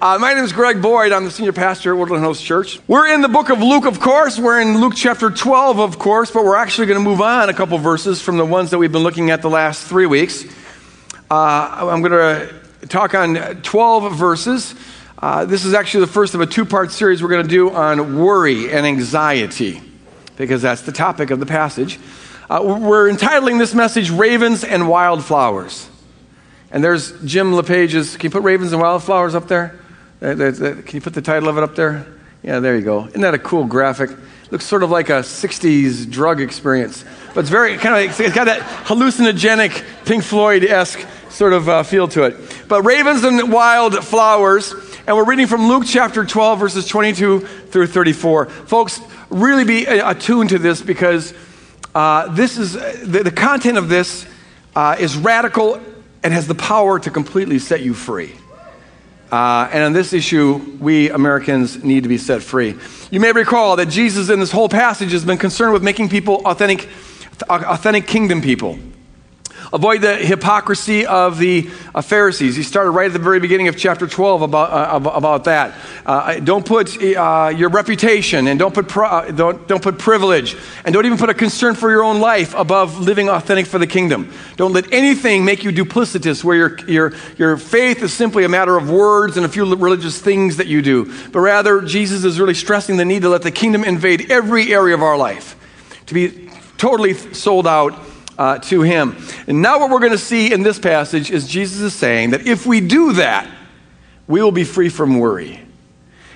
Uh, my name is Greg Boyd. I'm the senior pastor at Woodland Hills Church. We're in the book of Luke, of course. We're in Luke chapter 12, of course, but we're actually going to move on a couple verses from the ones that we've been looking at the last three weeks. Uh, I'm going to talk on 12 verses. Uh, this is actually the first of a two part series we're going to do on worry and anxiety, because that's the topic of the passage. Uh, we're entitling this message Ravens and Wildflowers. And there's Jim LePage's. Can you put Ravens and Wildflowers up there? That, can you put the title of it up there? Yeah, there you go. Isn't that a cool graphic? Looks sort of like a 60s drug experience. But it's very kind of, it's got that hallucinogenic Pink Floyd esque sort of uh, feel to it. But ravens and wild flowers, and we're reading from Luke chapter 12, verses 22 through 34. Folks, really be attuned to this because uh, this is the, the, content of this uh, is radical and has the power to completely set you free. Uh, and on this issue, we Americans need to be set free. You may recall that Jesus, in this whole passage, has been concerned with making people authentic, authentic kingdom people. Avoid the hypocrisy of the uh, Pharisees. He started right at the very beginning of chapter 12 about, uh, about that. Uh, don't put uh, your reputation and don't put, uh, don't, don't put privilege and don't even put a concern for your own life above living authentic for the kingdom. Don't let anything make you duplicitous where your, your, your faith is simply a matter of words and a few religious things that you do. But rather, Jesus is really stressing the need to let the kingdom invade every area of our life, to be totally sold out uh, to him. And now, what we're going to see in this passage is Jesus is saying that if we do that, we will be free from worry.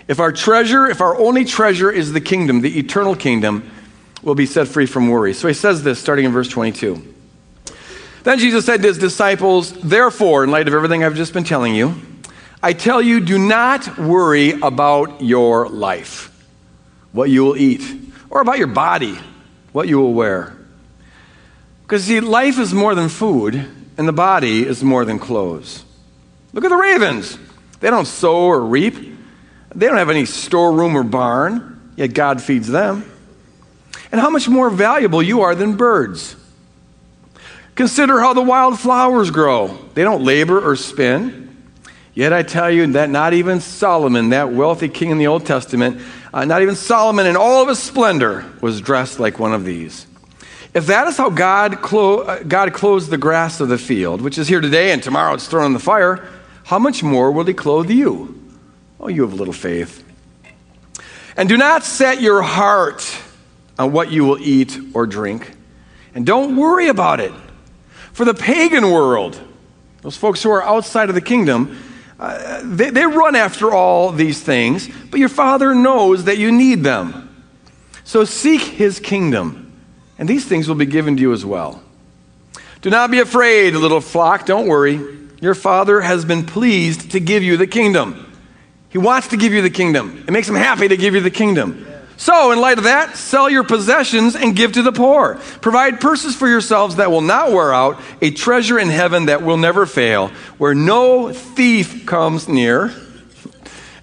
If our treasure, if our only treasure is the kingdom, the eternal kingdom, we'll be set free from worry. So he says this starting in verse 22. Then Jesus said to his disciples, Therefore, in light of everything I've just been telling you, I tell you, do not worry about your life, what you will eat, or about your body, what you will wear. Because, see, life is more than food, and the body is more than clothes. Look at the ravens. They don't sow or reap, they don't have any storeroom or barn, yet God feeds them. And how much more valuable you are than birds. Consider how the wild flowers grow. They don't labor or spin. Yet I tell you that not even Solomon, that wealthy king in the Old Testament, uh, not even Solomon in all of his splendor was dressed like one of these. If that is how God, clo- uh, God clothes the grass of the field, which is here today and tomorrow it's thrown in the fire, how much more will He clothe you? Oh, you have little faith. And do not set your heart on what you will eat or drink. And don't worry about it. For the pagan world, those folks who are outside of the kingdom, uh, they, they run after all these things, but your Father knows that you need them. So seek His kingdom and these things will be given to you as well. Do not be afraid, little flock. Don't worry. Your Father has been pleased to give you the kingdom. He wants to give you the kingdom. It makes him happy to give you the kingdom. So, in light of that, sell your possessions and give to the poor. Provide purses for yourselves that will not wear out, a treasure in heaven that will never fail, where no thief comes near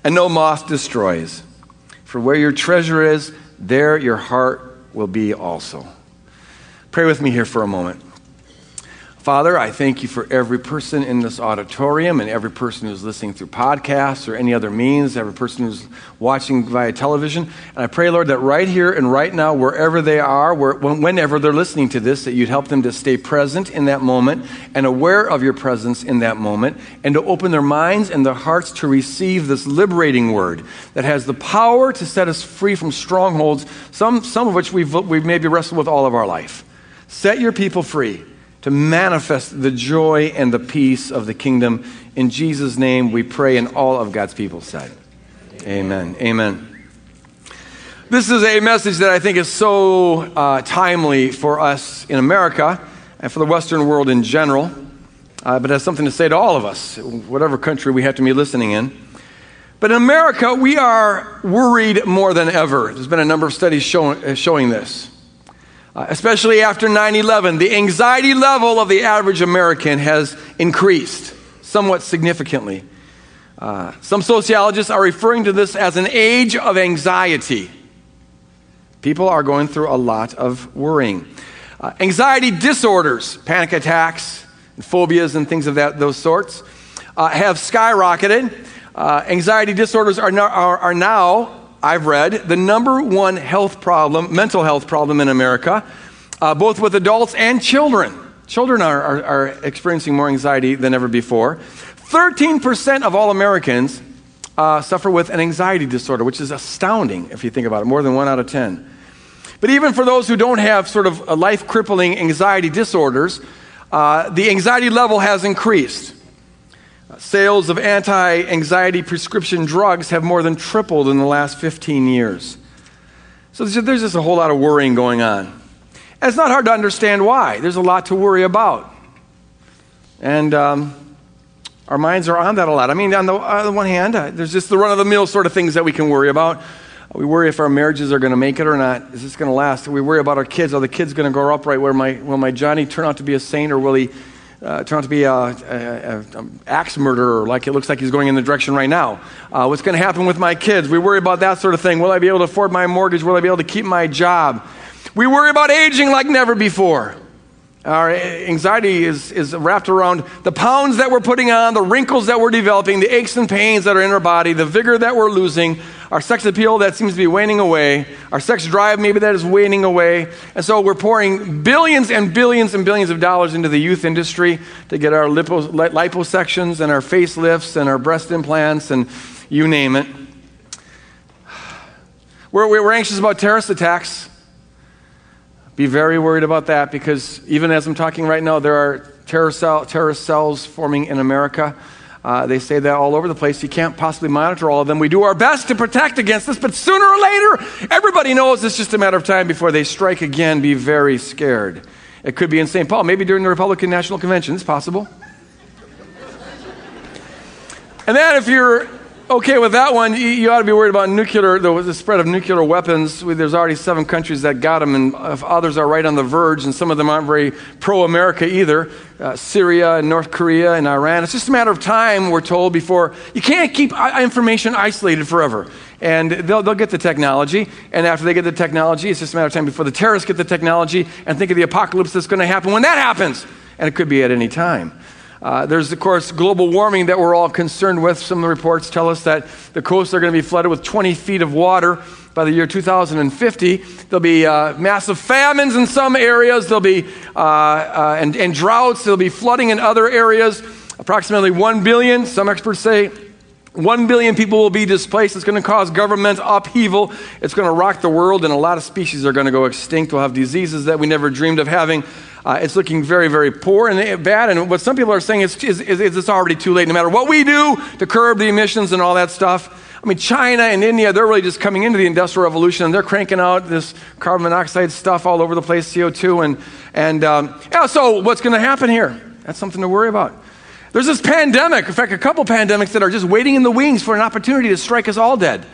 and no moth destroys. For where your treasure is, there your heart will be also. Pray with me here for a moment. Father, I thank you for every person in this auditorium and every person who's listening through podcasts or any other means, every person who's watching via television. And I pray, Lord, that right here and right now, wherever they are, whenever they're listening to this, that you'd help them to stay present in that moment and aware of your presence in that moment and to open their minds and their hearts to receive this liberating word that has the power to set us free from strongholds, some, some of which we've, we've maybe wrestled with all of our life. Set your people free to manifest the joy and the peace of the kingdom. In Jesus' name, we pray, and all of God's people said, Amen. Amen. This is a message that I think is so uh, timely for us in America and for the Western world in general, uh, but has something to say to all of us, whatever country we have to be listening in. But in America, we are worried more than ever. There's been a number of studies show, uh, showing this. Uh, especially after 9 11, the anxiety level of the average American has increased somewhat significantly. Uh, some sociologists are referring to this as an age of anxiety. People are going through a lot of worrying. Uh, anxiety disorders, panic attacks, and phobias, and things of that, those sorts, uh, have skyrocketed. Uh, anxiety disorders are, are, are now, I've read, the number one health problem, mental health problem in America, uh, both with adults and children. Children are, are, are experiencing more anxiety than ever before. 13% of all Americans uh, suffer with an anxiety disorder, which is astounding if you think about it, more than one out of 10. But even for those who don't have sort of life crippling anxiety disorders, uh, the anxiety level has increased. Sales of anti anxiety prescription drugs have more than tripled in the last 15 years. So there's just a whole lot of worrying going on. And it's not hard to understand why. There's a lot to worry about. And um, our minds are on that a lot. I mean, on the, on the one hand, uh, there's just the run of the mill sort of things that we can worry about. We worry if our marriages are going to make it or not. Is this going to last? We worry about our kids. Are the kids going to grow up right? Where my, will my Johnny turn out to be a saint or will he uh, turn out to be an axe murderer like it looks like he's going in the direction right now? Uh, what's going to happen with my kids? We worry about that sort of thing. Will I be able to afford my mortgage? Will I be able to keep my job? We worry about aging like never before. Our anxiety is, is wrapped around the pounds that we're putting on, the wrinkles that we're developing, the aches and pains that are in our body, the vigor that we're losing, our sex appeal that seems to be waning away, our sex drive maybe that is waning away. And so we're pouring billions and billions and billions of dollars into the youth industry to get our lipo, liposections and our facelifts and our breast implants and you name it. We're, we're anxious about terrorist attacks. Be very worried about that because even as I'm talking right now, there are terrorist, cell, cells forming in America. Uh, they say that all over the place. You can't possibly monitor all of them. We do our best to protect against this, but sooner or later, everybody knows it's just a matter of time before they strike again. Be very scared. It could be in St. Paul, maybe during the Republican National Convention. It's possible. and then if you're okay with that one, you, you, ought to be worried about nuclear, the, the spread of nuclear weapons. There's already seven countries that got them, and others are right on the verge, and some of them aren't very pro America either uh, Syria and North Korea and Iran. It's just a matter of time, we're told, before you can't keep information isolated forever. And they'll, they'll get the technology, and after they get the technology, it's just a matter of time before the terrorists get the technology, and think of the apocalypse that's going to happen when that happens. And it could be at any time. Uh, there's, of course, global warming that we're all concerned with. Some of the reports tell us that the coasts are going to be flooded with 20 feet of water by the year 2050. There'll be uh, massive famines in some areas, there'll be uh, uh, and, and droughts, there'll be flooding in other areas. Approximately 1 billion, some experts say, 1 billion people will be displaced. It's going to cause government upheaval. It's going to rock the world, and a lot of species are going to go extinct. We'll have diseases that we never dreamed of having. Uh, it's looking very, very poor and bad. And what some people are saying is, is, is, it's already too late. No matter what we do to curb the emissions and all that stuff. I mean, China and India, they're really just coming into the Industrial Revolution and they're cranking out this carbon monoxide stuff all over the place, CO2. And, and um, yeah, so what's going to happen here? That's something to worry about. There's this pandemic, in fact, a couple pandemics that are just waiting in the wings for an opportunity to strike us all dead.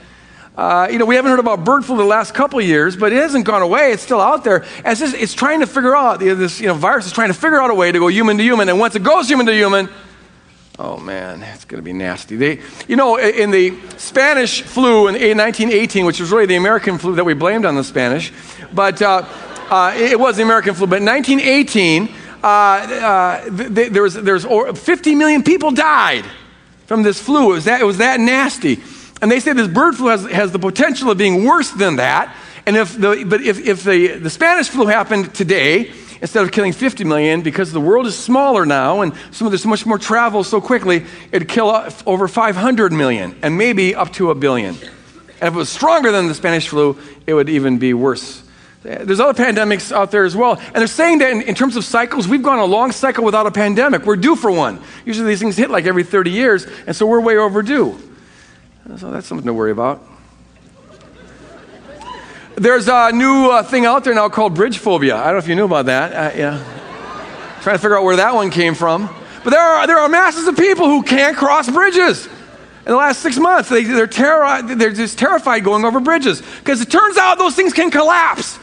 Uh, you know, we haven't heard about bird flu the last couple years, but it hasn't gone away. It's still out there. It's, just, it's trying to figure out, you know, this you know, virus is trying to figure out a way to go human to human. And once it goes human to human, oh man, it's going to be nasty. They, you know, in the Spanish flu in 1918, which was really the American flu that we blamed on the Spanish, but uh, uh, it was the American flu. But in 1918, uh, uh, there was, there was 50 million people died from this flu. It was that, it was that nasty. And they say this bird flu has, has the potential of being worse than that. And if the, but if, if the, the Spanish flu happened today, instead of killing 50 million, because the world is smaller now and some, of there's so much more travel so quickly, it'd kill over 500 million and maybe up to a billion. And if it was stronger than the Spanish flu, it would even be worse. There's other pandemics out there as well. And they're saying that in, in, terms of cycles, we've gone a long cycle without a pandemic. We're due for one. Usually these things hit like every 30 years, and so we're way overdue. So that's something to worry about. There's a new uh, thing out there now called bridge phobia. I don't know if you knew about that. Uh, yeah. Trying to figure out where that one came from. But there are, there are masses of people who can't cross bridges. In the last six months, they, they're, terror, they're just terrified going over bridges because it turns out those things can collapse.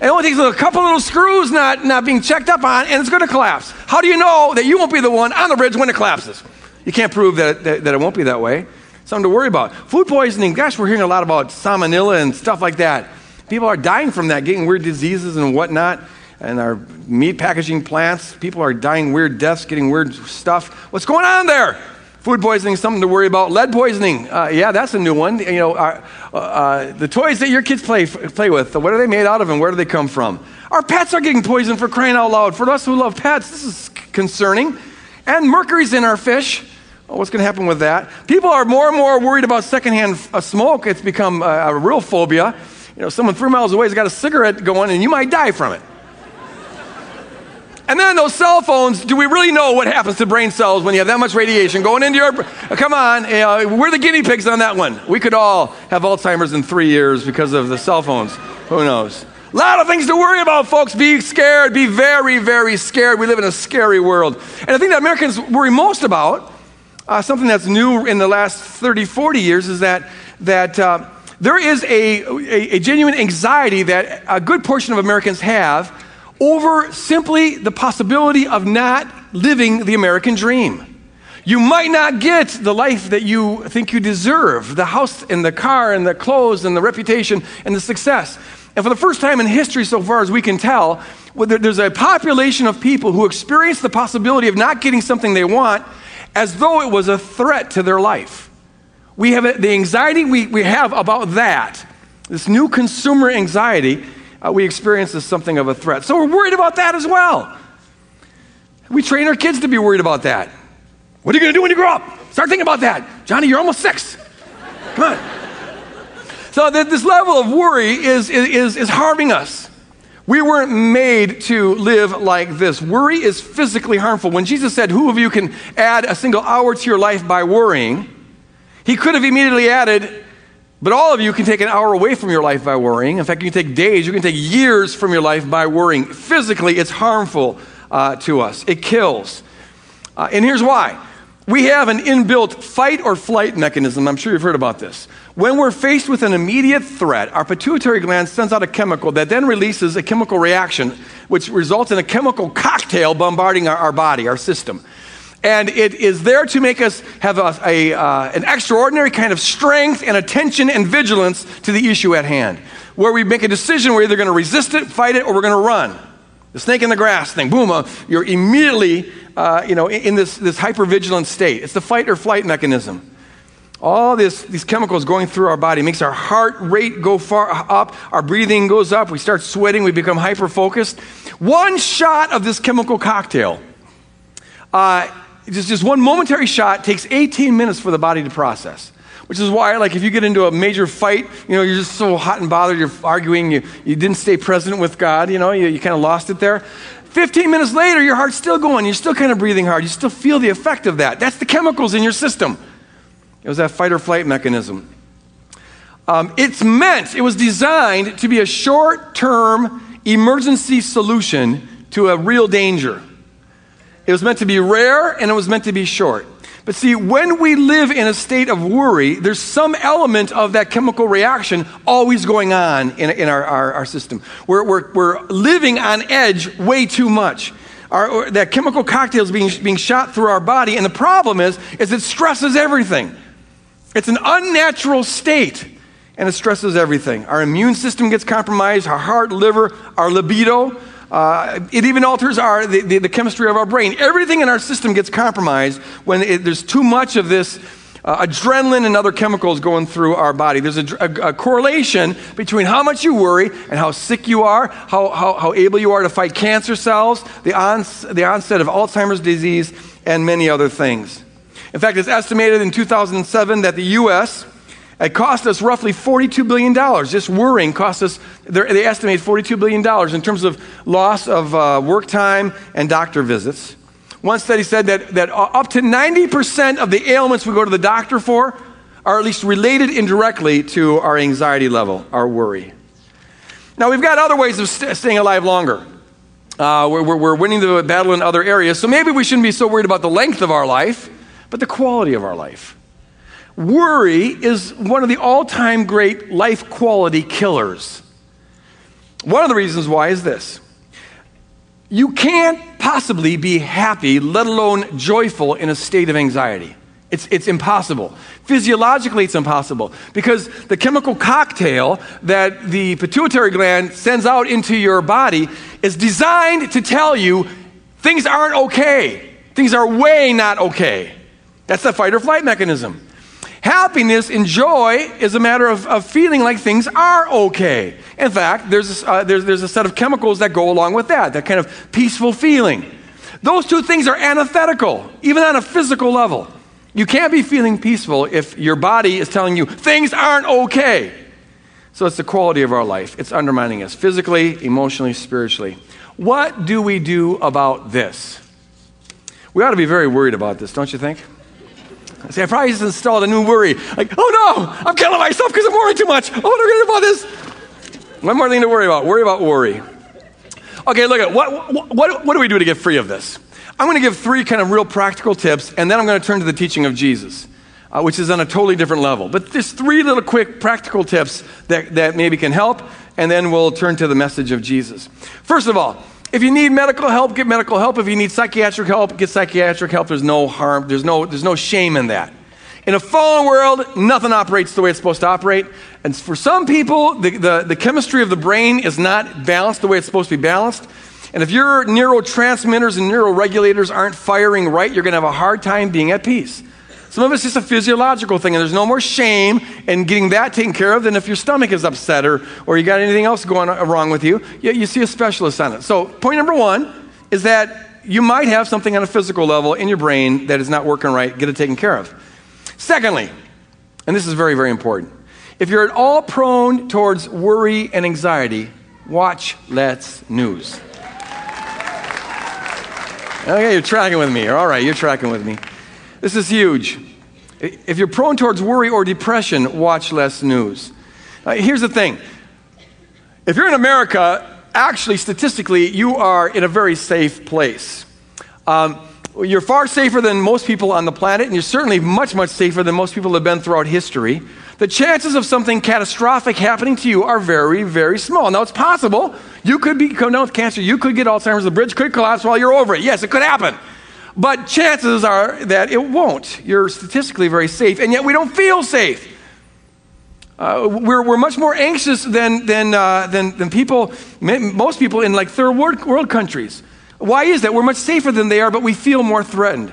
It only takes a couple little screws not, not being checked up on, and it's going to collapse. How do you know that you won't be the one on the bridge when it collapses? You can't prove that, that, that it won't be that way something to worry about. Food poisoning, gosh, we're hearing a lot about salmonella and stuff like that. People are dying from that, getting weird diseases and whatnot. And our meat packaging plants, people are dying weird deaths, getting weird stuff. What's going on there? Food poisoning is something to worry about. Lead poisoning, uh, yeah, that's a new one. You know, uh, uh, the toys that your kids play, play with, what are they made out of and where do they come from? Our pets are getting poisoned for crying out loud. For us who love pets, this is concerning. And mercury's in our fish. Oh, what's going to happen with that? People are more and more worried about secondhand uh, smoke. It's become a, a real phobia. You know, someone three miles away has got a cigarette going and you might die from it. And then those cell phones, do we really know what happens to brain cells when you have that much radiation going into your brain? Come on, uh, we're the guinea pigs on that one. We could all have Alzheimer's in three years because of the cell phones. Who knows? A lot of things to worry about, folks. Be scared. Be very, very scared. We live in a scary world. And I think that Americans worry most about, uh, something that's new in the last 30, 40 years, is that, that uh, there is a, a, a genuine anxiety that a good portion of Americans have over simply the possibility of not living the American dream. You might not get the life that you think you deserve the house and the car and the clothes and the reputation and the success. And for the first time in history, so far as we can tell, there's a population of people who experience the possibility of not getting something they want as though it was a threat to their life. We have the anxiety we, we have about that, this new consumer anxiety, uh, we experience as something of a threat. So we're worried about that as well. We train our kids to be worried about that. What are you going to do when you grow up? Start thinking about that. Johnny, you're almost six. Come on. So this level of worry is, is, is harming us. We weren't made to live like this. Worry is physically harmful. When Jesus said, Who of you can add a single hour to your life by worrying? He could have immediately added, but all of you can take an hour away from your life by worrying. In fact, you can take days, you can take years from your life by worrying. Physically, it's harmful uh, to us, it kills. Uh, and here's why we have an inbuilt fight or flight mechanism. I'm sure you've heard about this. When we're faced with an immediate threat, our pituitary gland sends out a chemical that then releases a chemical reaction, which results in a chemical cocktail bombarding our, our body, our system and it is there to make us have a, a uh, an extraordinary kind of strength and attention and vigilance to the issue at hand, where we make a decision we're either going to resist it, fight it, or we're going to run. The snake in the grass thing, boom, uh, you're immediately uh, you know, in, in this, this hypervigilant state. It's the fight or flight mechanism. All this, these chemicals going through our body makes our heart rate go far up, our breathing goes up, we start sweating, we become hyper focused. One shot of this chemical cocktail uh, just, just one momentary shot takes 18 minutes for the body to process. Which is why, like, if you get into a major fight, you know, you're just so hot and bothered, you're arguing, you, you didn't stay present with God, you know, you, you kind of lost it there. 15 minutes later, your heart's still going, you're still kind of breathing hard, you still feel the effect of that. That's the chemicals in your system. It was that fight or flight mechanism. Um, it's meant, it was designed to be a short term emergency solution to a real danger. It was meant to be rare and it was meant to be short. But see, when we live in a state of worry, there's some element of that chemical reaction always going on in, in our, our, our system. We're, we're, we're living on edge way too much. Our, that chemical cocktail is being, being shot through our body, and the problem is, is it stresses everything. It's an unnatural state, and it stresses everything. Our immune system gets compromised, our heart, liver, our libido, uh, it even alters our, the, the, the, chemistry of our brain. Everything in our system gets compromised when it, there's too much of this uh, adrenaline and other chemicals going through our body. There's a, a, a, correlation between how much you worry and how sick you are, how, how, how able you are to fight cancer cells, the, the onset of Alzheimer's disease, and many other things. In fact, it's estimated in 2007 that the U.S. It cost us roughly $42 billion. Just worrying cost us, they estimate $42 billion in terms of loss of uh, work time and doctor visits. One study said that, that up to 90% of the ailments we go to the doctor for are at least related indirectly to our anxiety level, our worry. Now, we've got other ways of st- staying alive longer. Uh, we're, we're winning the battle in other areas, so maybe we shouldn't be so worried about the length of our life, but the quality of our life. Worry is one of the all time great life quality killers. One of the reasons why is this you can't possibly be happy, let alone joyful, in a state of anxiety. It's, it's impossible. Physiologically, it's impossible because the chemical cocktail that the pituitary gland sends out into your body is designed to tell you things aren't okay. Things are way not okay. That's the fight or flight mechanism. Happiness and joy is a matter of, of feeling like things are okay. In fact, there's, uh, there's, there's a set of chemicals that go along with that, that kind of peaceful feeling. Those two things are antithetical, even on a physical level. You can't be feeling peaceful if your body is telling you things aren't okay. So it's the quality of our life. It's undermining us physically, emotionally, spiritually. What do we do about this? We ought to be very worried about this, don't you think? See, I probably just installed a new worry. Like, oh no, I'm killing myself because I'm worrying too much. Oh, what are we about this? One more thing to worry about. Worry about worry. Okay, look at what, what, what do we do to get free of this? I'm going to give three kind of real practical tips, and then I'm going to turn to the teaching of Jesus, uh, which is on a totally different level. But just three little quick practical tips that, that maybe can help, and then we'll turn to the message of Jesus. First of all, if you need medical help, get medical help. If you need psychiatric help, get psychiatric help. There's no harm, there's no, there's no shame in that. In a fallen world, nothing operates the way it's supposed to operate. And for some people, the, the, the chemistry of the brain is not balanced the way it's supposed to be balanced. And if your neurotransmitters and neuroregulators aren't firing right, you're going to have a hard time being at peace. Some of it's just a physiological thing, and there's no more shame in getting that taken care of than if your stomach is upset or, or you got anything else going wrong with you. You, you see a specialist on it. So, point number one is that you might have something on a physical level in your brain that is not working right. Get it taken care of. Secondly, and this is very, very important, if you're at all prone towards worry and anxiety, watch Let's News. Okay, you're tracking with me. All right, you're tracking with me. This is huge. If you're prone towards worry or depression, watch less news. Uh, here's the thing if you're in America, actually, statistically, you are in a very safe place. Um, you're far safer than most people on the planet, and you're certainly much, much safer than most people have been throughout history. The chances of something catastrophic happening to you are very, very small. Now, it's possible you could be, come down with cancer. You could get Alzheimer's. The bridge could collapse while you're over it. Yes, it could happen. But chances are that it won't. You're statistically very safe, and yet we don't feel safe. Uh, we're, we're much more anxious than, than, uh, than, than people, most people in like third world, world countries. Why is that? We're much safer than they are, but we feel more threatened.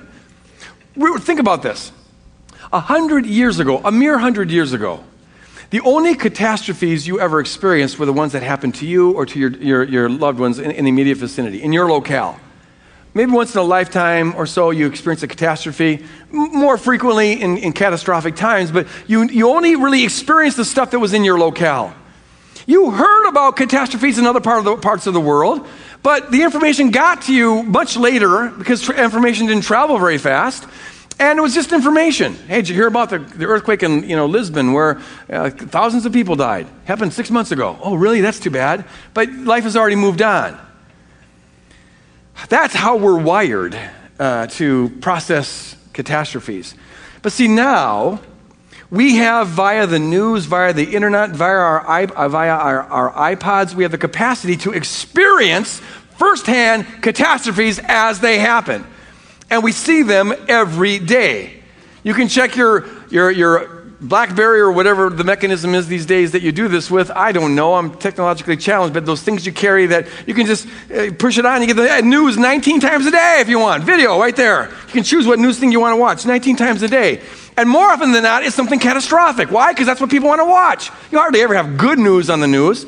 Think about this. A hundred years ago, a mere hundred years ago, the only catastrophes you ever experienced were the ones that happened to you or to your, your, your loved ones in, in the immediate vicinity, in your locale. Maybe once in a lifetime or so you experience a catastrophe, more frequently in, in catastrophic times, but you, you only really experience the stuff that was in your locale. You heard about catastrophes in other part of the, parts of the world, but the information got to you much later because information didn't travel very fast. And it was just information. Hey, did you hear about the, the earthquake in you know, Lisbon where uh, thousands of people died? Happened six months ago. Oh, really? That's too bad. But life has already moved on. That's how we're wired uh, to process catastrophes. But see, now we have via the news, via the internet, via our, uh, via our, our iPods, we have the capacity to experience firsthand catastrophes as they happen and we see them every day. You can check your, your, your Blackberry or whatever the mechanism is these days that you do this with. I don't know. I'm technologically challenged, but those things you carry that you can just uh, push it on. You get the news 19 times a day if you want. Video right there. You can choose what news thing you want to watch 19 times a day. And more often than not, it's something catastrophic. Why? Because that's what people want to watch. You hardly ever have good news on the news.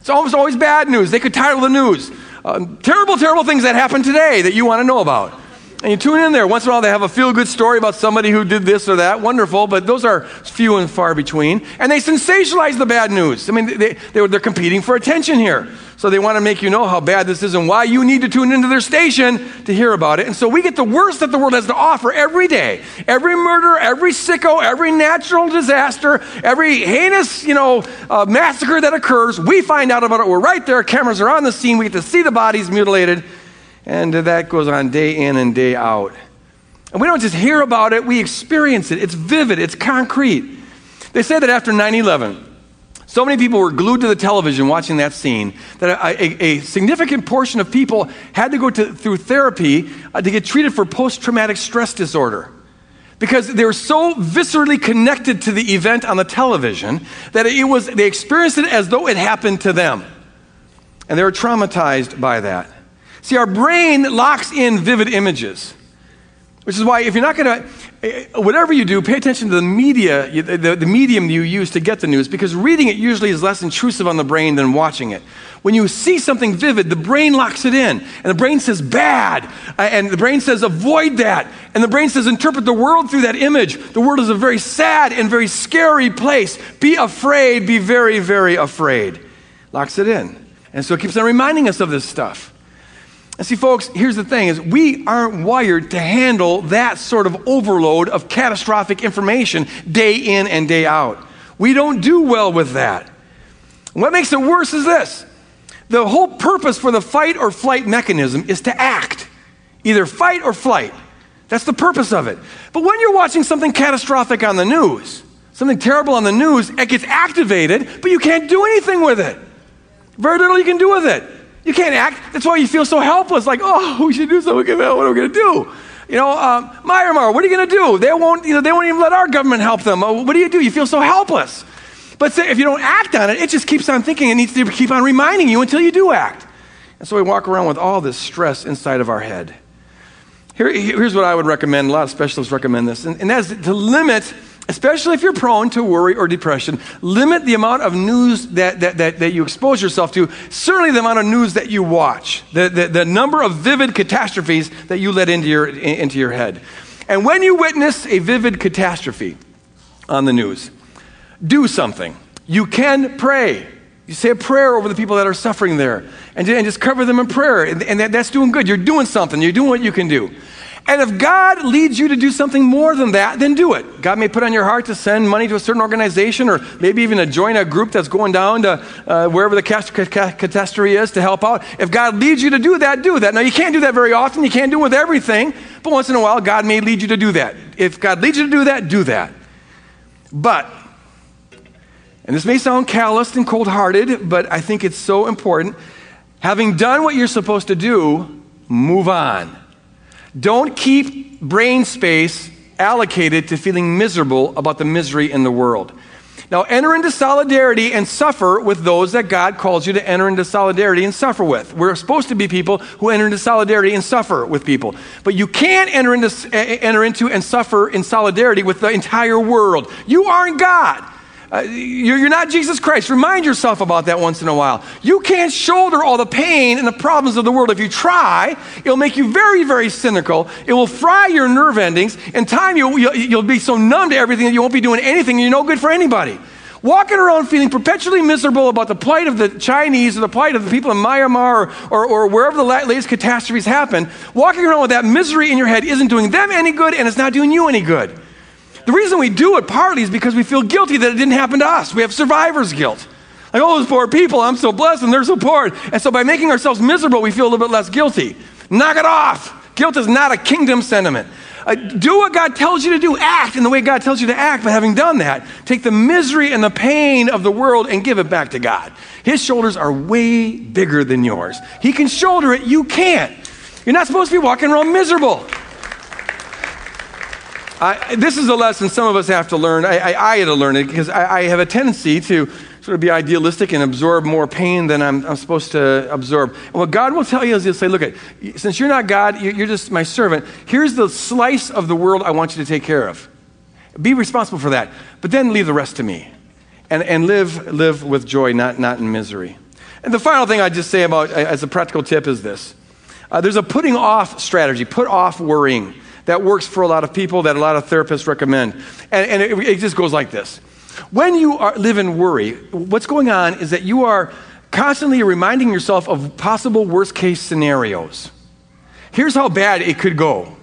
It's almost always bad news. They could title the news uh, terrible, terrible things that happen today that you want to know about. And you tune in there. Once in a while, they have a feel good story about somebody who did this or that. Wonderful, but those are few and far between. And they sensationalize the bad news. I mean, they, they, they're competing for attention here. So they want to make you know how bad this is and why you need to tune into their station to hear about it. And so we get the worst that the world has to offer every day. Every murder, every sicko, every natural disaster, every heinous, you know, uh, massacre that occurs, we find out about it. We're right there. Cameras are on the scene. We get to see the bodies mutilated. And that goes on day in and day out. And we don't just hear about it, we experience it. It's vivid, it's concrete. They say that after 9 11, so many people were glued to the television watching that scene that a, a, a significant portion of people had to go to, through therapy uh, to get treated for post traumatic stress disorder. Because they were so viscerally connected to the event on the television that it was, they experienced it as though it happened to them. And they were traumatized by that. See, our brain locks in vivid images. Which is why, if you're not going to, eh, whatever you do, pay attention to the media, the, the medium you use to get the news, because reading it usually is less intrusive on the brain than watching it. When you see something vivid, the brain locks it in, and the brain says bad, uh, and the brain says avoid that, and the brain says interpret the world through that image. The world is a very sad and very scary place. Be afraid, be very, very afraid. Locks it in. And so it keeps on reminding us of this stuff. And see, folks, here's the thing is we aren't wired to handle that sort of overload of catastrophic information day in and day out. We don't do well with that. what makes it worse is this. The whole purpose for the fight or flight mechanism is to act. Either fight or flight. That's the purpose of it. But when you're watching something catastrophic on the news, something terrible on the news, it gets activated, but you can't do anything with it. Very little you can do with it. You can't act. That's why you feel so helpless. Like, oh, we should do something. What are we going to do? You know, um, Myanmar, what are you going to do? They won't, you know, they won't even let our government help them. Uh, what do you do? You feel so helpless. But say, if you don't act on it, it just keeps on thinking. It needs to keep on reminding you until you do act. And so we walk around with all this stress inside of our head. Here, here's what I would recommend. A lot of specialists recommend this, and, and that's to limit especially if you're prone to worry or depression, limit the amount of news that, that, that, that you expose yourself to, certainly the amount of news that you watch, the, the, the number of vivid catastrophes that you let into your, into your head. And when you witness a vivid catastrophe on the news, do something. You can pray. You say a prayer over the people that are suffering there and, and just cover them in prayer. And, and that, that's doing good. You're doing something. You're doing what you can do. And if God leads you to do something more than that, then do it. God may put on your heart to send money to a certain organization or maybe even to join a group that's going down to uh, wherever the catastrophe is to help out. If God leads you to do that, do that. Now, you can't do that very often. You can't do it with everything. But once in a while, God may lead you to do that. If God leads you to do that, do that. But, and this may sound calloused and cold hearted, but I think it's so important. Having done what you're supposed to do, move on. Don't keep brain space allocated to feeling miserable about the misery in the world. Now, enter into solidarity and suffer with those that God calls you to enter into solidarity and suffer with. We're supposed to be people who enter into solidarity and suffer with people. But you can't enter into, eh, eh, enter into and suffer in solidarity with the entire world. You aren't God. Uh, you're, not Jesus Christ. Remind yourself about that once in a while. You can't shoulder all the pain and the problems of the world. If you try, it'll make you very, very cynical. It will fry your nerve endings. In time, you'll, you'll, you'll be so numb to everything that you won't be doing anything. You're no good for anybody. Walking around feeling perpetually miserable about the plight of the Chinese or the plight of the people in Myanmar or, or, or wherever the latest catastrophes happen, walking around with that misery in your head isn't doing them any good and it's not doing you any good. The reason we do it partly is because we feel guilty that it didn't happen to us. We have survivor's guilt. Like, oh, those poor people, I'm so blessed and they're so poor. And so by making ourselves miserable, we feel a little bit less guilty. Knock it off. Guilt is not a kingdom sentiment. Uh, do what God tells you to do. Act in the way God tells you to act. But having done that, take the misery and the pain of the world and give it back to God. His shoulders are way bigger than yours. He can shoulder it, you can't. You're not supposed to be walking around miserable. I, this is a lesson some of us have to learn. I, I, I had to learn it because I, have a tendency to sort of be idealistic and absorb more pain than I'm, I'm, supposed to absorb. And what God will tell you is He'll say, Look, at, since you're not God, you're just my servant, here's the slice of the world I want you to take care of. Be responsible for that. But then leave the rest to me. And, and live, live with joy, not, not in misery. And the final thing I'd just say about, as a practical tip, is this uh, there's a putting off strategy, put off worrying that works for a lot of people that a lot of therapists recommend. And, and it, it, just goes like this When you are, live in worry, what's going on is that you are constantly reminding yourself of possible worst case scenarios. Here's how bad it could go.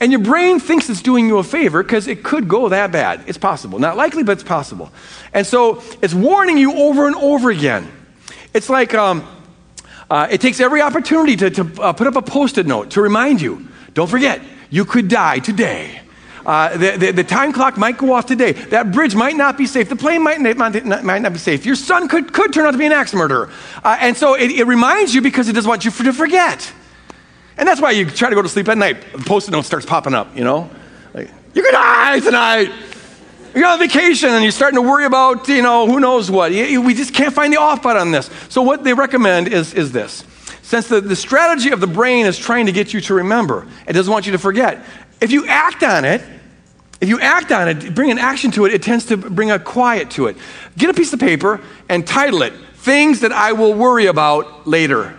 And your brain thinks it's doing you a favor because it could go that bad. It's possible. Not likely, but it's possible. And so it's warning you over and over again. It's like um, uh, it takes every opportunity to, to uh, put up a post it note to remind you don't forget, you could die today. Uh, the, the, the, time clock might go off today. That bridge might not be safe. The plane might, not, might not be safe. Your son could, could turn out to be an axe murderer. Uh, and so it, it, reminds you because it doesn't want you for, to forget. And that's why you try to go to sleep at night. The post-it note starts popping up, you know? Like, you could die tonight. You're on vacation and you're starting to worry about, you know, who knows what. We just can't find the off button on this. So what they recommend is, is this since the, the strategy of the brain is trying to get you to remember, it doesn't want you to forget, If you act on it, if you act on it, bring an action to it, it tends to bring a quiet to it. Get a piece of paper and title it Things That I Will Worry About Later.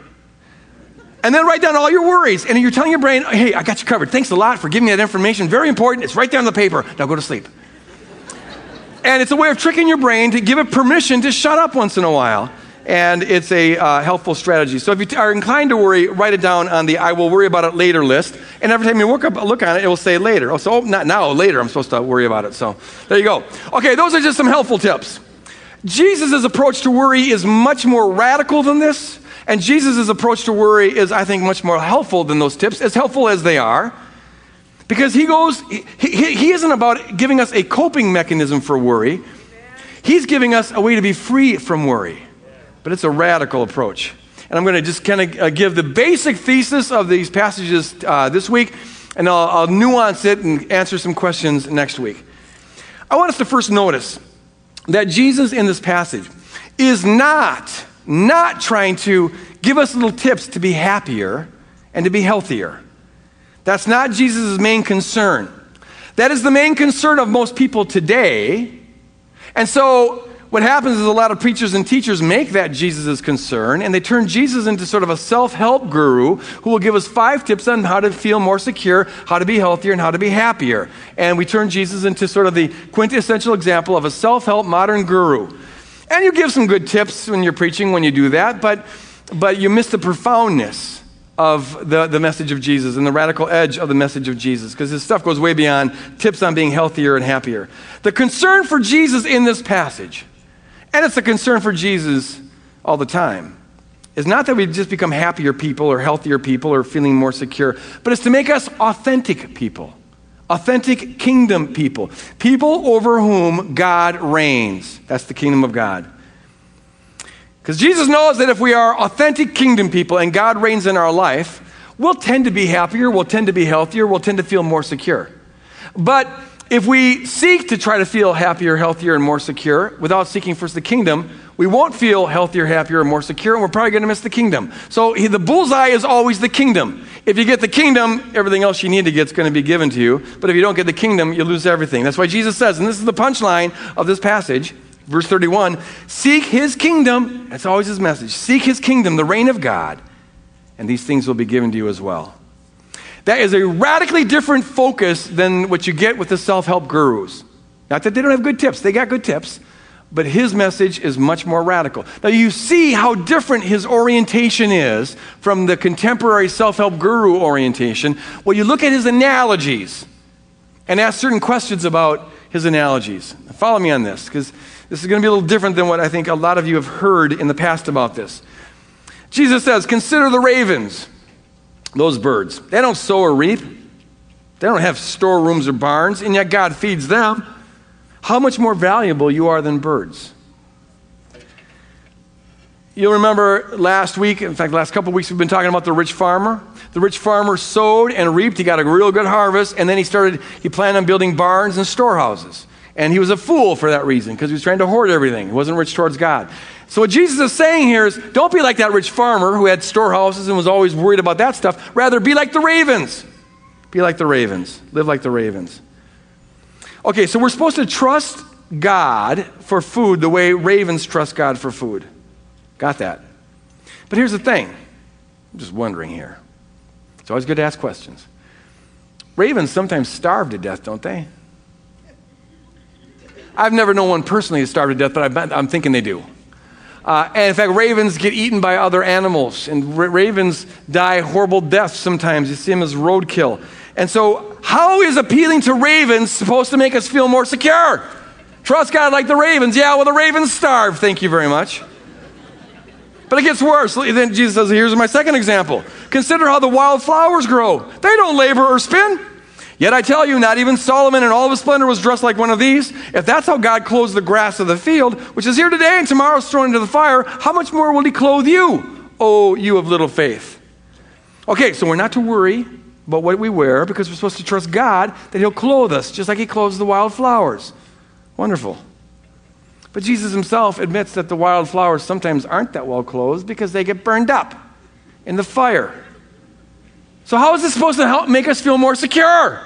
And then write down all your worries. And you're telling your brain, hey, I got you covered. Thanks a lot for giving me that information. Very important. It's right there on the paper. Now go to sleep. and it's a way of tricking your brain to give it permission to shut up once in a while and it's a uh, helpful strategy. So if you t- are inclined to worry, write it down on the I will worry about it later list. And every time you look, up, look on it, it will say later. Oh, so oh, not now, later, I'm supposed to worry about it. So there you go. Okay, those are just some helpful tips. Jesus' approach to worry is much more radical than this. And Jesus' approach to worry is, I think, much more helpful than those tips, as helpful as they are. Because he goes, he, he, he isn't about giving us a coping mechanism for worry. He's giving us a way to be free from worry but it's a radical approach. And I'm going to just kind of uh, give the basic thesis of these passages uh, this week, and I'll, I'll nuance it and answer some questions next week. I want us to first notice that Jesus in this passage is not, not trying to give us little tips to be happier and to be healthier. That's not Jesus' main concern. That is the main concern of most people today. And so what happens is a lot of preachers and teachers make that Jesus' concern, and they turn Jesus into sort of a self help guru who will give us five tips on how to feel more secure, how to be healthier, and how to be happier. And we turn Jesus into sort of the quintessential example of a self help modern guru. And you give some good tips when you're preaching when you do that, but, but you miss the profoundness of the, the message of Jesus and the radical edge of the message of Jesus because his stuff goes way beyond tips on being healthier and happier. The concern for Jesus in this passage and it's a concern for Jesus all the time. It's not that we just become happier people or healthier people or feeling more secure, but it's to make us authentic people, authentic kingdom people, people over whom God reigns. That's the kingdom of God. Because Jesus knows that if we are authentic kingdom people and God reigns in our life, we'll tend to be happier, we'll tend to be healthier, we'll tend to feel more secure. But if we seek to try to feel happier, healthier, and more secure without seeking first the kingdom, we won't feel healthier, happier, and more secure, and we're probably going to miss the kingdom. So the bullseye is always the kingdom. If you get the kingdom, everything else you need to get is going to be given to you. But if you don't get the kingdom, you lose everything. That's why Jesus says, and this is the punchline of this passage, verse 31 Seek his kingdom. That's always his message. Seek his kingdom, the reign of God, and these things will be given to you as well. That is a radically different focus than what you get with the self help gurus. Not that they don't have good tips, they got good tips, but his message is much more radical. Now, you see how different his orientation is from the contemporary self help guru orientation. Well, you look at his analogies and ask certain questions about his analogies. Follow me on this, because this is going to be a little different than what I think a lot of you have heard in the past about this. Jesus says, Consider the ravens those birds. They don't sow or reap, they don't have storerooms or barns, and yet God feeds them. How much more valuable you are than birds. You'll remember last week, in fact, last couple weeks, we've been talking about the rich farmer. The rich farmer sowed and reaped. He got a real good harvest, and then he started, he planned on building barns and storehouses. And he was a fool for that reason because he was trying to hoard everything. He wasn't rich towards God. So, what Jesus is saying here is don't be like that rich farmer who had storehouses and was always worried about that stuff. Rather, be like the ravens. Be like the ravens. Live like the ravens. Okay, so we're supposed to trust God for food the way ravens trust God for food. Got that? But here's the thing I'm just wondering here. It's always good to ask questions. Ravens sometimes starve to death, don't they? I've never known one personally to starve to death, but I'm thinking they do. Uh, and in fact, ravens get eaten by other animals, and ra- ravens die horrible deaths sometimes. You see them as roadkill. And so, how is appealing to ravens supposed to make us feel more secure? Trust God like the ravens. Yeah, well, the ravens starve. Thank you very much. But it gets worse. Then Jesus says, Here's my second example. Consider how the wild flowers grow. They don't labor or spin. Yet I tell you, not even Solomon in all of his splendor was dressed like one of these. If that's how God clothes the grass of the field, which is here today and tomorrow is thrown into the fire, how much more will he clothe you, O you of little faith? Okay, so we're not to worry about what we wear because we're supposed to trust God that he'll clothe us, just like he clothes the wild flowers. Wonderful. But Jesus himself admits that the wild flowers sometimes aren't that well clothed because they get burned up in the fire. So, how is this supposed to help make us feel more secure?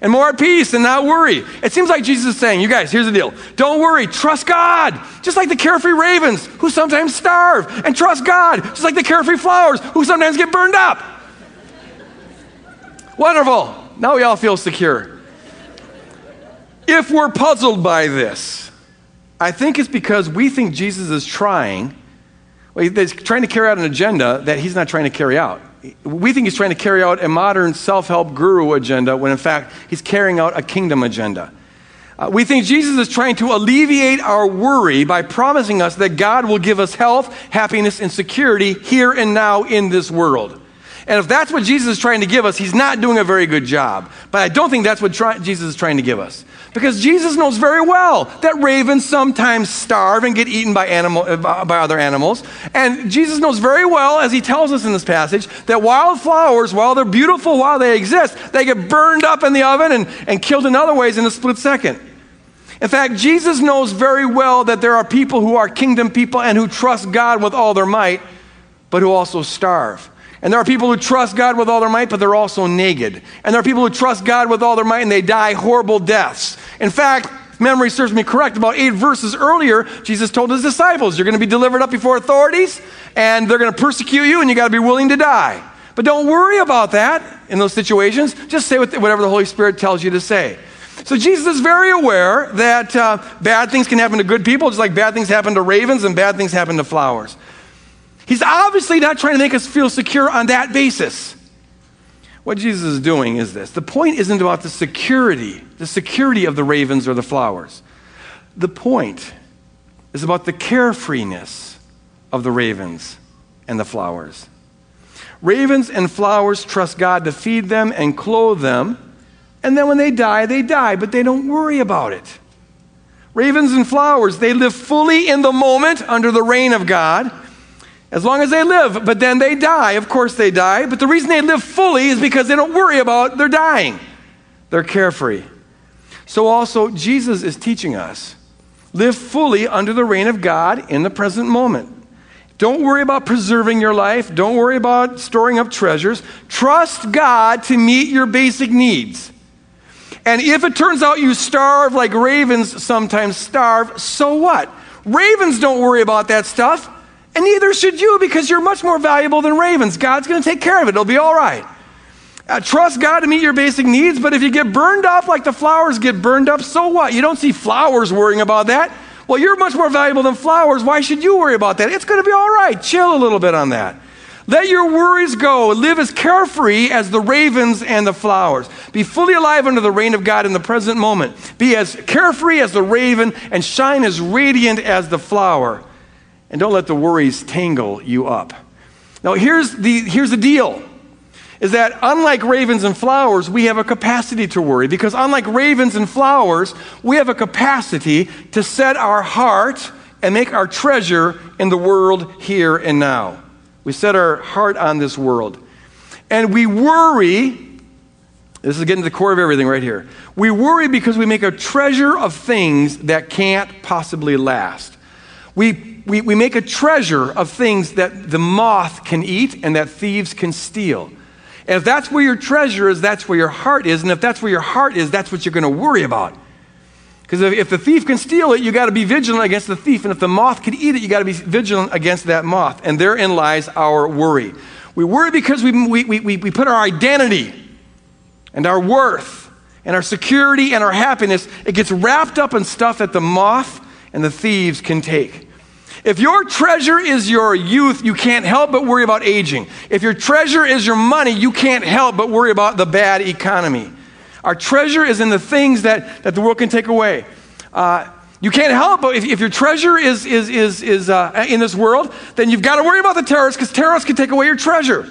and more at peace and not worry. It seems like Jesus is saying, You guys, here's the deal. Don't worry, trust God. Just like the carefree ravens who sometimes starve, and trust God. Just like the carefree flowers who sometimes get burned up. Wonderful. Now we all feel secure. If we're puzzled by this, I think it's because we think Jesus is trying, well, he's trying to carry out an agenda that he's not trying to carry out we think he's trying to carry out a modern self help guru agenda when in fact he's carrying out a kingdom agenda. Uh, we think Jesus is trying to alleviate our worry by promising us that God will give us health, happiness, and security here and now in this world. And if that's what Jesus is trying to give us, he's not doing a very good job. But I don't think that's what try- Jesus is trying to give us. Because Jesus knows very well that ravens sometimes starve and get eaten by, animal, uh, by other animals. And Jesus knows very well, as he tells us in this passage, that wildflowers, while they're beautiful while they exist, they get burned up in the oven and, and killed in other ways in a split second. In fact, Jesus knows very well that there are people who are kingdom people and who trust God with all their might, but who also starve. And there are people who trust God with all their might, but they're also naked. And there are people who trust God with all their might and they die horrible deaths. In fact, memory serves me correct, about eight verses earlier, Jesus told his disciples, You're going to be delivered up before authorities, and they're going to persecute you, and you got to be willing to die. But don't worry about that in those situations. Just say whatever the Holy Spirit tells you to say. So Jesus is very aware that uh, bad things can happen to good people, just like bad things happen to ravens and bad things happen to flowers. He's obviously not trying to make us feel secure on that basis. What Jesus is doing is this the point isn't about the security, the security of the ravens or the flowers. The point is about the carefreeness of the ravens and the flowers. Ravens and flowers trust God to feed them and clothe them, and then when they die, they die, but they don't worry about it. Ravens and flowers, they live fully in the moment under the reign of God as long as they live, but then they die. Of course, they die. But the reason they live fully is because they don't worry about their dying. They're carefree. So, also, Jesus is teaching us live fully under the reign of God in the present moment. Don't worry about preserving your life. Don't worry about storing up treasures. Trust God to meet your basic needs. And if it turns out you starve like ravens sometimes starve, so what? Ravens don't worry about that stuff. And neither should you because you're much more valuable than ravens. God's going to take care of it, it'll be all right. Uh, trust God to meet your basic needs, but if you get burned up like the flowers get burned up, so what? You don't see flowers worrying about that. Well, you're much more valuable than flowers. Why should you worry about that? It's going to be all right. Chill a little bit on that. Let your worries go. Live as carefree as the ravens and the flowers. Be fully alive under the reign of God in the present moment. Be as carefree as the raven and shine as radiant as the flower. And don't let the worries tangle you up. Now, here's the, here's the deal is that unlike ravens and flowers, we have a capacity to worry. Because unlike ravens and flowers, we have a capacity to set our heart and make our treasure in the world here and now. We set our heart on this world. And we worry. This is getting to the core of everything right here. We worry because we make a treasure of things that can't possibly last. We we, we make a treasure of things that the moth can eat and that thieves can steal. And if that's where your treasure is, that's where your heart is. And if that's where your heart is, that's what you're going to worry about. Because if, if, the thief can steal it, you got to be vigilant against the thief. And if the moth can eat it, you got to be vigilant against that moth. And therein lies our worry. We worry because we, we, we, we put our identity and our worth and our security and our happiness, it gets wrapped up in stuff that the moth and the thieves can take. If your treasure is your youth, you can't help but worry about aging. If your treasure is your money, you can't help but worry about the bad economy. Our treasure is in the things that, that the world can take away. Uh, you can't help but if, if your treasure is, is, is, is uh, in this world, then you've got to worry about the terrorists because terrorists can take away your treasure.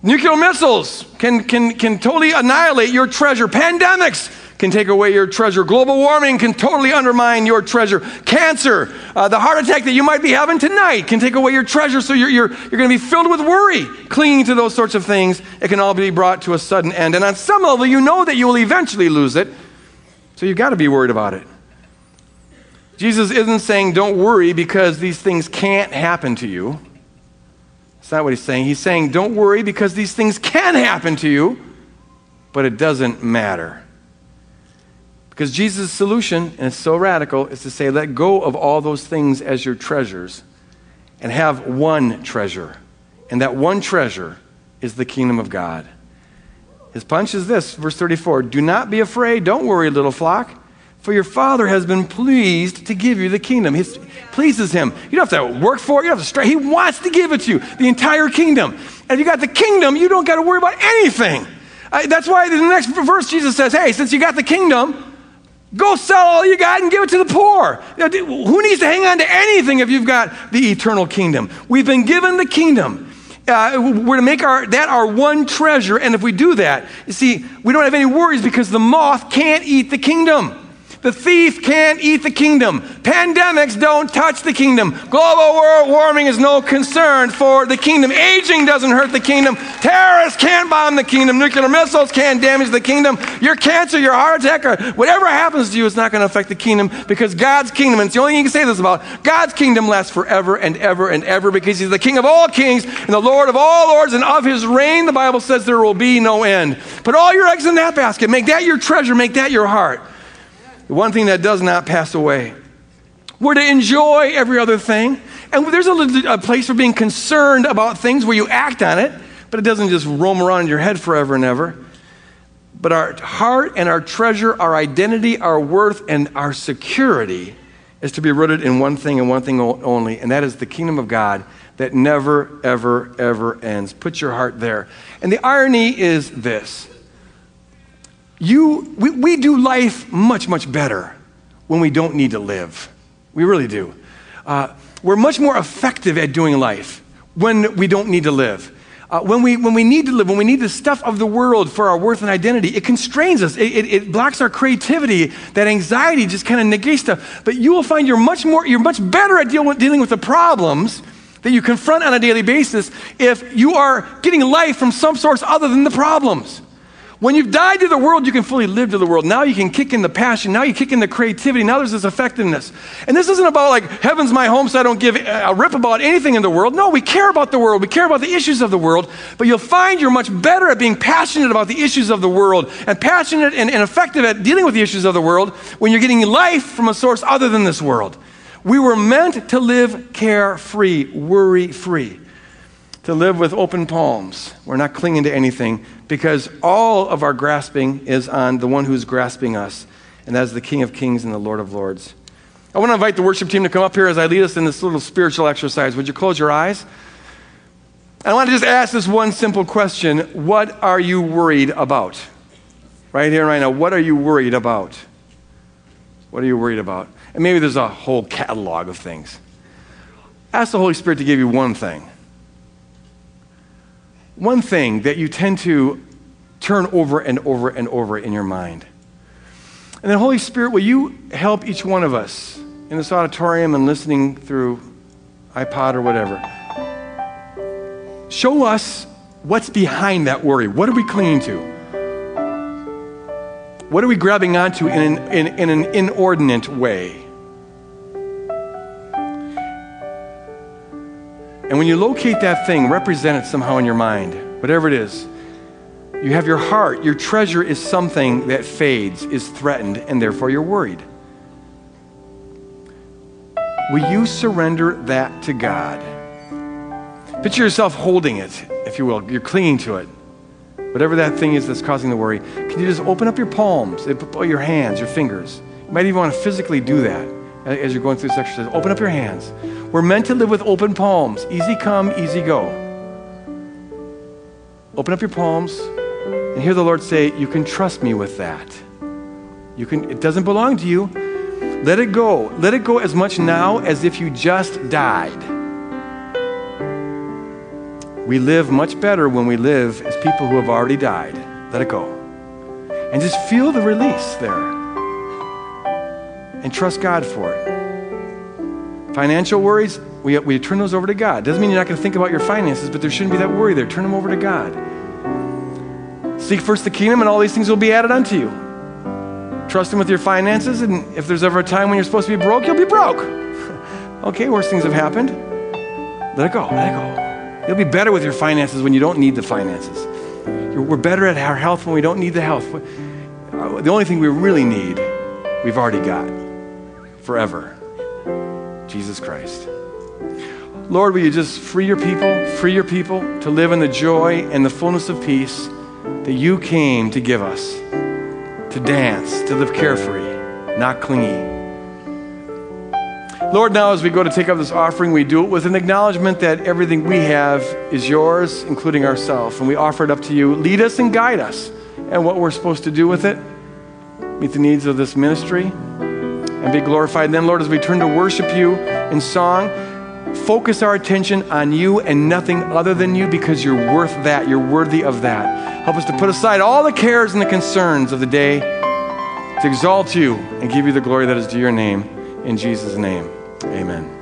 Nuclear missiles can, can, can totally annihilate your treasure. Pandemics can take away your treasure. Global warming can totally undermine your treasure. Cancer, uh, the heart attack that you might be having tonight can take away your treasure. So you're, you're, you're going to be filled with worry, clinging to those sorts of things. It can all be brought to a sudden end. And on some level, you know that you will eventually lose it. So you've got to be worried about it. Jesus isn't saying don't worry because these things can't happen to you. That's not what he's saying. He's saying don't worry because these things can happen to you, but it doesn't matter. Because Jesus' solution, and it's so radical, is to say, let go of all those things as your treasures and have one treasure. And that one treasure is the kingdom of God. His punch is this, verse 34 Do not be afraid, don't worry, little flock, for your Father has been pleased to give you the kingdom. He pleases him. You don't have to work for it, you don't have to strive. He wants to give it to you, the entire kingdom. And if you got the kingdom, you don't got to worry about anything. Uh, that's why in the next verse, Jesus says, Hey, since you got the kingdom, Go sell all you got and give it to the poor. who needs to hang on to anything if you've got the eternal kingdom? We've been given the kingdom. Uh, we're to make our, that our one treasure. And if we do that, you see, we don't have any worries because the moth can't eat the kingdom. The thief can't eat the kingdom. Pandemics don't touch the kingdom. Global world warming is no concern for the kingdom. Aging doesn't hurt the kingdom. Terrorists can't bomb the kingdom. Nuclear missiles can't damage the kingdom. Your cancer, your heart attack, or whatever happens to you is not going to affect the kingdom because God's kingdom, and it's the only thing you can say this about, God's kingdom lasts forever and ever and ever because He's the King of all kings and the Lord of all lords, and of His reign, the Bible says there will be no end. Put all your eggs in that basket. Make that your treasure. Make that your heart the one thing that does not pass away. We're to enjoy every other thing. And there's a, a, place for being concerned about things where you act on it, but it doesn't just roam around in your head forever and ever. But our heart and our treasure, our identity, our worth, and our security is to be rooted in one thing and one thing only, and that is the kingdom of God that never, ever, ever ends. Put your heart there. And the irony is this you, we, we do life much, much better when we don't need to live. We really do. Uh, we're much more effective at doing life when we don't need to live. Uh, when, we, when we need to live, when we need the stuff of the world for our worth and identity, it constrains us. It, it, it blocks our creativity. That anxiety just kind of negates stuff. But you will find you're much more, you're much better at deal with, dealing with the problems that you confront on a daily basis if you are getting life from some source other than the problems. When you've died to the world, you can fully live to the world. Now you can kick in the passion. Now you kick in the creativity. Now there's this effectiveness. And this isn't about like, heaven's my home, so I don't give a rip about anything in the world. No, we care about the world. We care about the issues of the world. But you'll find you're much better at being passionate about the issues of the world and passionate and, and effective at dealing with the issues of the world when you're getting life from a source other than this world. We were meant to live carefree, worry free to live with open palms. We're not clinging to anything because all of our grasping is on the one who's grasping us, and that is the King of Kings and the Lord of Lords. I want to invite the worship team to come up here as I lead us in this little spiritual exercise. Would you close your eyes? I want to just ask this one simple question What are you worried about? Right here, right now. What are you worried about? What are you worried about? And maybe there's a whole catalog of things. Ask the Holy Spirit to give you one thing one thing that you tend to turn over and over and over in your mind. And then, Holy Spirit, will you help each one of us in this auditorium and listening through iPod or whatever? Show us what's behind that worry. What are we clinging to? What are we grabbing onto in an, in, in an inordinate way? And when you locate that thing, represent it somehow in your mind, whatever it is. You have your heart. Your treasure is something that fades, is threatened, and therefore you're worried. Will you surrender that to God? Picture yourself holding it, if you will. You're clinging to it. Whatever that thing is that's causing the worry. Can you just open up your palms, your hands, your fingers? You might even want to physically do that as you're going through this exercise. Open up your hands. We're meant to live with open palms. Easy come, easy go. Open up your palms and hear the Lord say, You can trust me with that. You can, it doesn't belong to you. Let it go. Let it go as much now as if you just died. We live much better when we live as people who have already died. Let it go. And just feel the release there. And trust God for it. Financial worries, we, we turn those over to God. Doesn't mean you're not going to think about your finances, but there shouldn't be that worry there. Turn them over to God. Seek first the kingdom, and all these things will be added unto you. Trust Him with your finances, and if there's ever a time when you're supposed to be broke, you'll be broke. okay, worse things have happened. Let it go. Let it go. You'll be better with your finances when you don't need the finances. We're better at our health when we don't need the health. Uh, the only thing we really need we've already got forever Jesus Christ. Lord, will you just free your people, free your people to live in the joy and the fullness of peace that you came to give us, to dance, to live carefree, not clingy. Lord, now as we go to take up this offering, we do it with an acknowledgement that everything we have is yours, including ourselves, and we offer it up to you. Lead us and guide us and what we're supposed to do with it, meet the needs of this ministry, and be glorified. And then, Lord, as we turn to worship you in song, focus our attention on you and nothing other than you because you're worth that. You're worthy of that. Help us to put aside all the cares and the concerns of the day to exalt you and give you the glory that is due your name. In Jesus' name, amen.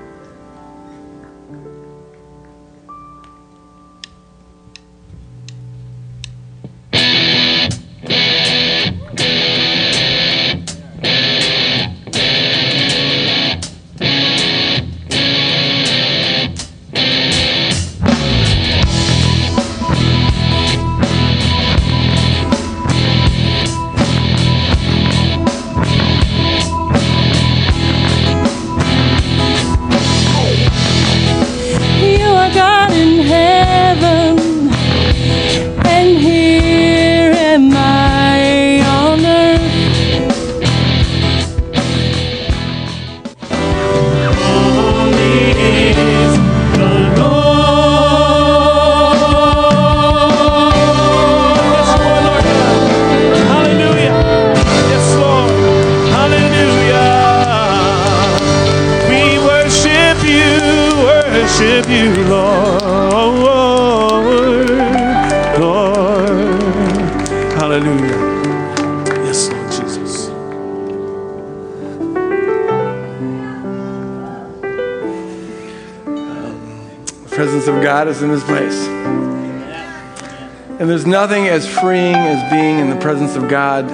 There's nothing as freeing as being in the presence of God,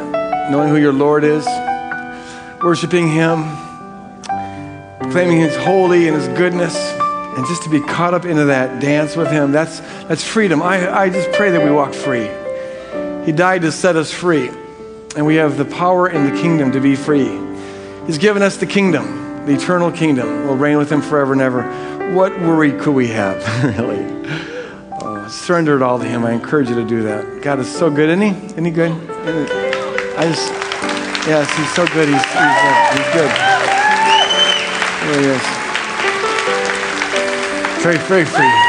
knowing who your Lord is, worshiping Him, claiming His holy and His goodness, and just to be caught up into that dance with Him. That's, that's freedom. I, I just pray that we walk free. He died to set us free, and we have the power in the kingdom to be free. He's given us the kingdom, the eternal kingdom. We'll reign with Him forever and ever. What worry could we have, really? Surrender it all to Him. I encourage you to do that. God is so good, isn't He? He good? I just, yes, He's so good. He's, he's, uh, he's good. There He is. Very, very free.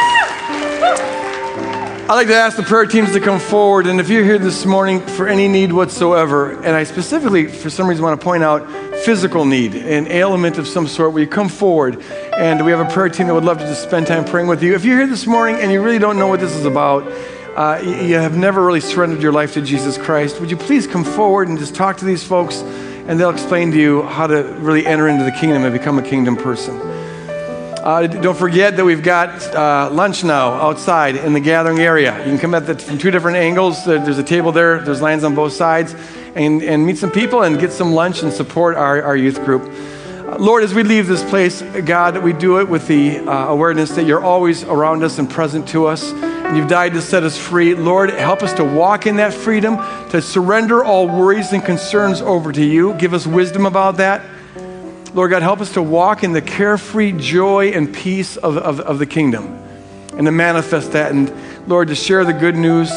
I'd like to ask the prayer teams to come forward. And if you're here this morning for any need whatsoever, and I specifically, for some reason, want to point out physical need, an ailment of some sort, will you come forward? And we have a prayer team that would love to just spend time praying with you. If you're here this morning and you really don't know what this is about, uh, you have never really surrendered your life to Jesus Christ, would you please come forward and just talk to these folks, and they'll explain to you how to really enter into the kingdom and become a kingdom person. Uh, don't forget that we've got uh, lunch now outside in the gathering area. You can come at it from two different angles. There's a table there, there's lines on both sides, and, and meet some people and get some lunch and support our, our youth group. Lord, as we leave this place, God, we do it with the uh, awareness that you're always around us and present to us. And you've died to set us free. Lord, help us to walk in that freedom, to surrender all worries and concerns over to you. Give us wisdom about that. Lord God, help us to walk in the carefree joy and peace of, of, of the kingdom and to manifest that. And Lord, to share the good news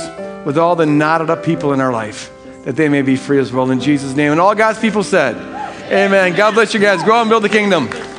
with all the knotted up people in our life that they may be free as well in Jesus' name. And all God's people said, Amen. God bless you guys. Out and build the kingdom.